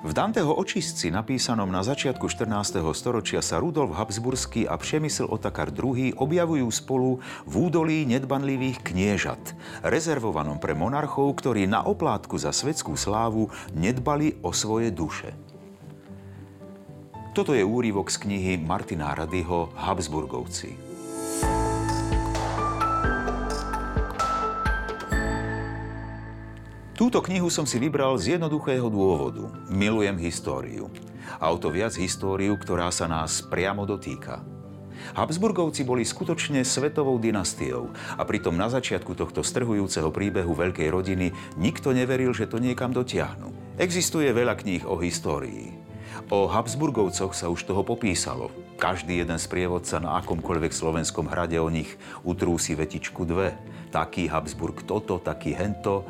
V Danteho očistci, napísanom na začiatku 14. storočia, sa Rudolf Habsburský a Přemysl Otakar II objavujú spolu v údolí nedbanlivých kniežat, rezervovanom pre monarchov, ktorí na oplátku za svetskú slávu nedbali o svoje duše. Toto je úrivok z knihy Martina Radyho Habsburgovci. Túto knihu som si vybral z jednoduchého dôvodu. Milujem históriu. A o to viac históriu, ktorá sa nás priamo dotýka. Habsburgovci boli skutočne svetovou dynastiou a pritom na začiatku tohto strhujúceho príbehu veľkej rodiny nikto neveril, že to niekam dotiahnu. Existuje veľa kníh o histórii. O Habsburgovcoch sa už toho popísalo. Každý jeden sprievodca na akomkoľvek slovenskom hrade o nich utrúsi vetičku dve. Taký Habsburg toto, taký hento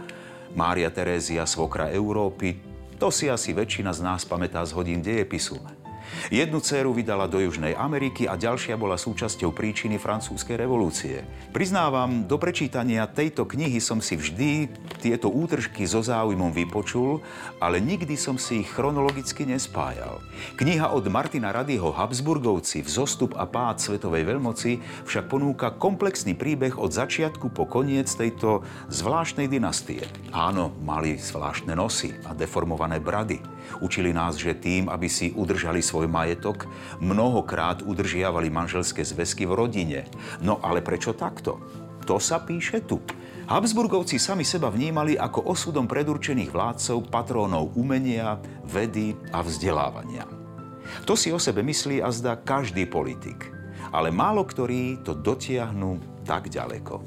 Mária Terézia, svokra Európy, to si asi väčšina z nás pamätá z hodín dejepisu. Jednu dceru vydala do Južnej Ameriky a ďalšia bola súčasťou príčiny francúzskej revolúcie. Priznávam, do prečítania tejto knihy som si vždy tieto útržky so záujmom vypočul, ale nikdy som si ich chronologicky nespájal. Kniha od Martina Radyho Habsburgovci Vzostup a pád svetovej veľmoci však ponúka komplexný príbeh od začiatku po koniec tejto zvláštnej dynastie. Áno, mali zvláštne nosy a deformované brady. Učili nás, že tým, aby si udržali svoj majetok, mnohokrát udržiavali manželské zväzky v rodine. No ale prečo takto? To sa píše tu. Habsburgovci sami seba vnímali ako osudom predurčených vládcov, patrónov umenia, vedy a vzdelávania. To si o sebe myslí a zdá každý politik. Ale málo ktorí to dotiahnu tak ďaleko.